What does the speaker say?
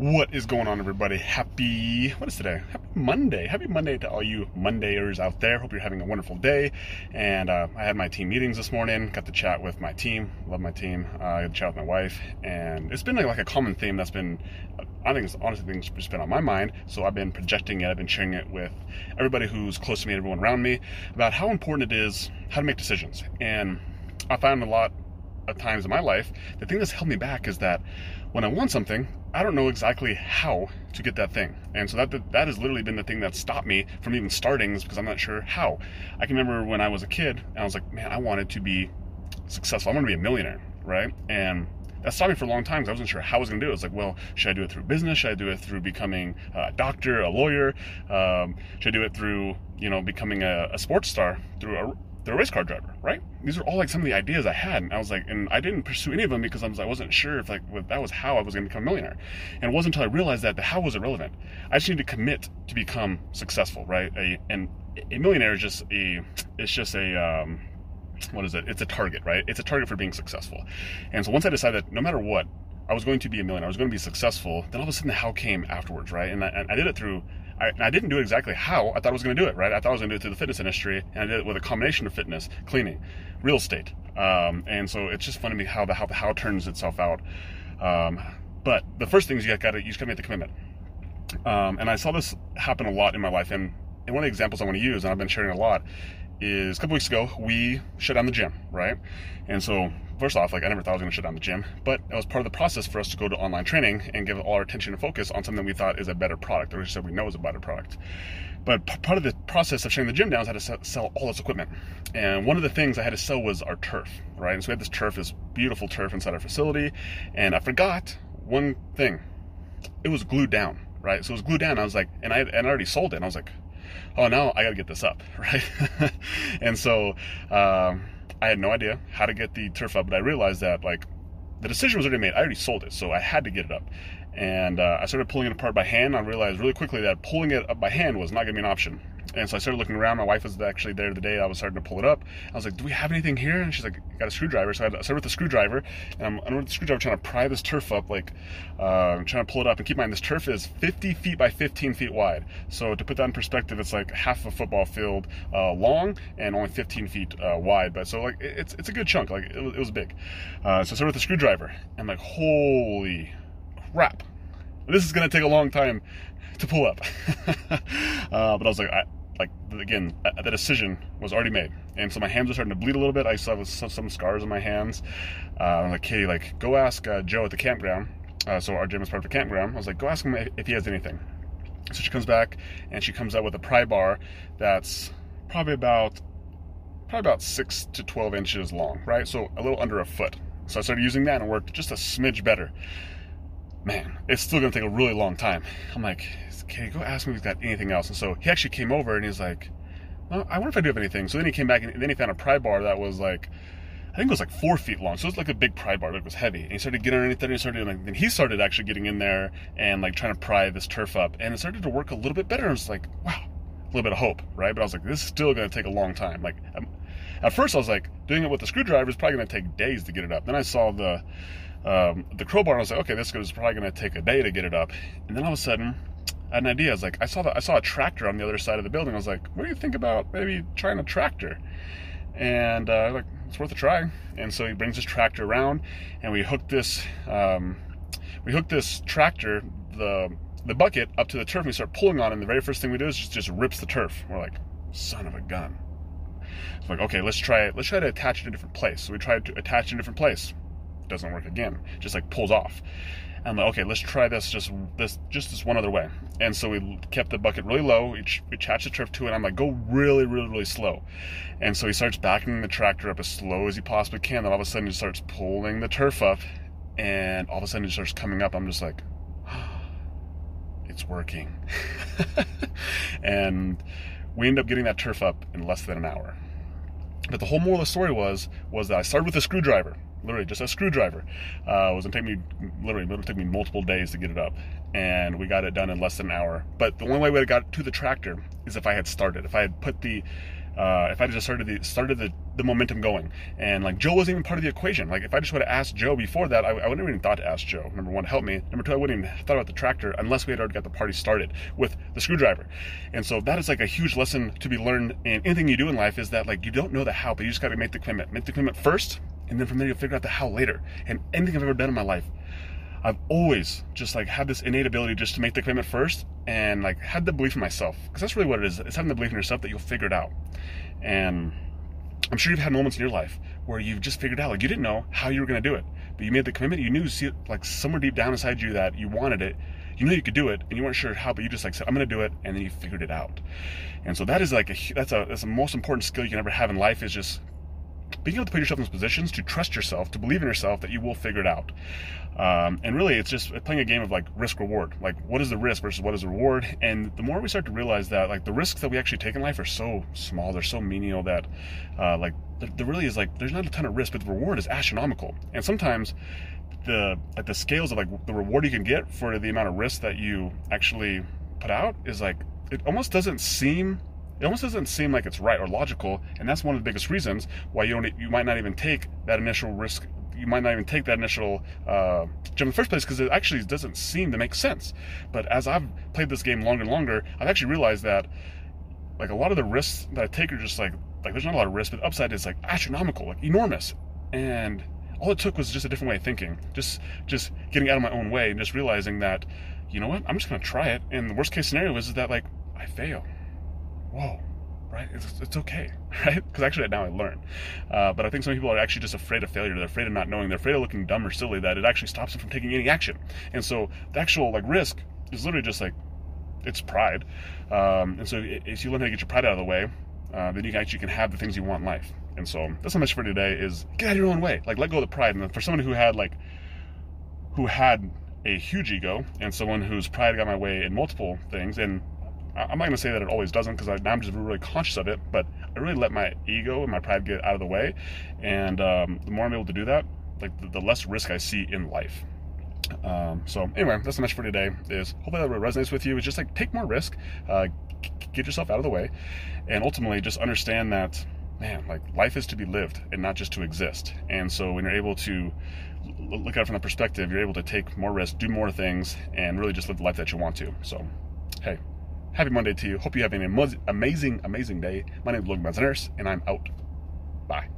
What is going on, everybody? Happy, what is today? Happy Monday. Happy Monday to all you Mondayers out there. Hope you're having a wonderful day. And uh, I had my team meetings this morning, got to chat with my team. Love my team. Uh, I got to chat with my wife. And it's been like, like a common theme that's been, I think it's honestly things just been on my mind. So I've been projecting it, I've been sharing it with everybody who's close to me, everyone around me, about how important it is how to make decisions. And I found a lot of times in my life, the thing that's held me back is that when I want something, I don't know exactly how to get that thing. And so that that has literally been the thing that stopped me from even starting is because I'm not sure how. I can remember when I was a kid and I was like, man, I wanted to be successful. I want to be a millionaire, right? And that stopped me for a long time because I wasn't sure how I was going to do it. It's like, well, should I do it through business? Should I do it through becoming a doctor, a lawyer? Um, should I do it through, you know, becoming a, a sports star through a race car driver, right? These are all like some of the ideas I had, and I was like, and I didn't pursue any of them because I, was, I wasn't sure if like that was how I was going to become a millionaire. And it wasn't until I realized that the how was irrelevant. I just need to commit to become successful, right? A, and a millionaire is just a, it's just a, um, what is it? It's a target, right? It's a target for being successful. And so once I decided that no matter what, I was going to be a millionaire, I was going to be successful, then all of a sudden the how came afterwards, right? And I, and I did it through I, I, didn't do exactly how I thought I was going to do it, right? I thought I was going to do it through the fitness industry, and I did it with a combination of fitness, cleaning, real estate, um, and so it's just funny to me how the how the how turns itself out. Um, but the first thing is you got to you just got to make the commitment, um, and I saw this happen a lot in my life, and and one of the examples I want to use, and I've been sharing a lot, is a couple weeks ago we shut down the gym, right? And so first off, like I never thought I was going to shut down the gym, but it was part of the process for us to go to online training and give all our attention and focus on something we thought is a better product, or we said we know is a better product. But part of the process of shutting the gym down is I had to sell all this equipment. And one of the things I had to sell was our turf, right? And so we had this turf, this beautiful turf inside our facility, and I forgot one thing. It was glued down, right? So it was glued down. I was like, and I, and I already sold it. And I was like, oh, no, I got to get this up, right? and so, um, I had no idea how to get the turf up, but I realized that like the decision was already made. I already sold it, so I had to get it up. And uh, I started pulling it apart by hand. I realized really quickly that pulling it up by hand was not going to be an option. And so I started looking around. My wife was actually there the day I was starting to pull it up. I was like, "Do we have anything here?" And she's like, "Got a screwdriver." So I started with the screwdriver, and I'm under the screwdriver trying to pry this turf up, like uh, trying to pull it up. And keep in mind, this turf is 50 feet by 15 feet wide. So to put that in perspective, it's like half a football field uh, long and only 15 feet uh, wide. But so like it's it's a good chunk. Like it was, it was big. Uh, so I started with the screwdriver, and like, holy crap! This is gonna take a long time to pull up. uh, but I was like, I, like again, the decision was already made, and so my hands were starting to bleed a little bit. I still have some, some scars on my hands. Uh, I'm like, Katie, like, go ask uh, Joe at the campground. Uh, so our gym is part of the campground. I was like, go ask him if he has anything. So she comes back and she comes out with a pry bar that's probably about probably about six to twelve inches long, right? So a little under a foot. So I started using that and it worked just a smidge better. Man, it's still gonna take a really long time. I'm like, okay, go ask me if he's got anything else. And so he actually came over and he's like, well, I wonder if I do have anything. So then he came back and then he found a pry bar that was like, I think it was like four feet long. So it was like a big pry bar, it was heavy. And he started getting underneath it and he started, like, then he started actually getting in there and like trying to pry this turf up. And it started to work a little bit better. I was like, wow, a little bit of hope, right? But I was like, this is still to take a long time. Like, I'm, at first I was like, doing it with the screwdriver is probably to take days to get it up. Then I saw the, um, the crowbar and I was like, okay, this is probably going to take a day to get it up. And then all of a sudden, I had an idea. I was like, I saw that I saw a tractor on the other side of the building. I was like, what do you think about maybe trying a tractor? And uh, like, it's worth a try. And so he brings his tractor around, and we hooked this um, we hooked this tractor the the bucket up to the turf. and We start pulling on it. And the very first thing we do is just just rips the turf. We're like, son of a gun. It's like, okay, let's try it. Let's try to attach it in a different place. So we tried to attach it in a different place. Doesn't work again. Just like pulls off. I'm like, okay, let's try this just this just this one other way. And so we kept the bucket really low. We, ch- the turf to it. I'm like, go really, really, really slow. And so he starts backing the tractor up as slow as he possibly can. Then all of a sudden he starts pulling the turf up, and all of a sudden it starts coming up. I'm just like, it's working. and we end up getting that turf up in less than an hour. But the whole moral of the story was was that I started with a screwdriver literally just a screwdriver. Uh, it was gonna take me literally it take me multiple days to get it up, and we got it done in less than an hour. But the only way we got to the tractor is if I had started. If I had put the uh, if I just started the started the, the momentum going, and like Joe wasn't even part of the equation. Like if I just would have asked Joe before that, I, I wouldn't even thought to ask Joe. Number one, help me. Number two, I wouldn't even thought about the tractor unless we had already got the party started with the screwdriver. And so that is like a huge lesson to be learned in anything you do in life is that like you don't know the how, but you just got to make the commitment. Make the commitment first, and then from there you'll figure out the how later. And anything I've ever done in my life, I've always just like had this innate ability just to make the commitment first and like had the belief in myself because that's really what it is. It's having the belief in yourself that you'll figure it out. And I'm sure you've had moments in your life where you've just figured out like you didn't know how you were going to do it, but you made the commitment. You knew see, like somewhere deep down inside you that you wanted it. You knew you could do it, and you weren't sure how, but you just like said, "I'm going to do it," and then you figured it out. And so that is like a that's a that's the most important skill you can ever have in life is just being able to put yourself in those positions to trust yourself, to believe in yourself that you will figure it out. Um, and really, it's just playing a game of like risk reward. Like, what is the risk versus what is the reward? And the more we start to realize that, like, the risks that we actually take in life are so small, they're so menial that, uh, like, there, there really is like, there's not a ton of risk, but the reward is astronomical. And sometimes, the at the scales of like the reward you can get for the amount of risk that you actually put out is like it almost doesn't seem it almost doesn't seem like it's right or logical and that's one of the biggest reasons why you don't you might not even take that initial risk you might not even take that initial uh, jump in the first place because it actually doesn't seem to make sense. But as i've played this game longer and longer i've actually realized that like a lot of the risks that i take are just like like there's not a lot of risk but upside is like astronomical like enormous. And all it took was just a different way of thinking just just getting out of my own way and just realizing that you know what i'm just to try it. And the worst case scenario is that like i fail whoa, right? It's, it's okay, right? Because actually now I learn. Uh, but I think some people are actually just afraid of failure. They're afraid of not knowing. They're afraid of looking dumb or silly that it actually stops them from taking any action. And so the actual like risk is literally just like it's pride. Um, and so if you learn how to get your pride out of the way, uh, then you actually can have the things you want in life. And so that's my message for today: is get out of your own way. Like let go of the pride. And for someone who had like who had a huge ego and someone whose pride got my way in multiple things and I'm not going to say that it always doesn't because I'm just really conscious of it, but I really let my ego and my pride get out of the way. And um, the more I'm able to do that, like the, the less risk I see in life. Um, so anyway, that's the message for today. Is hopefully that resonates with you. Is just like take more risk, uh, get yourself out of the way, and ultimately just understand that man, like life is to be lived and not just to exist. And so when you're able to look at it from that perspective, you're able to take more risk, do more things, and really just live the life that you want to. So, hey, happy Monday to you. Hope you have an amazing, amazing day. My name is Logan Manzaneris, and I'm out. Bye.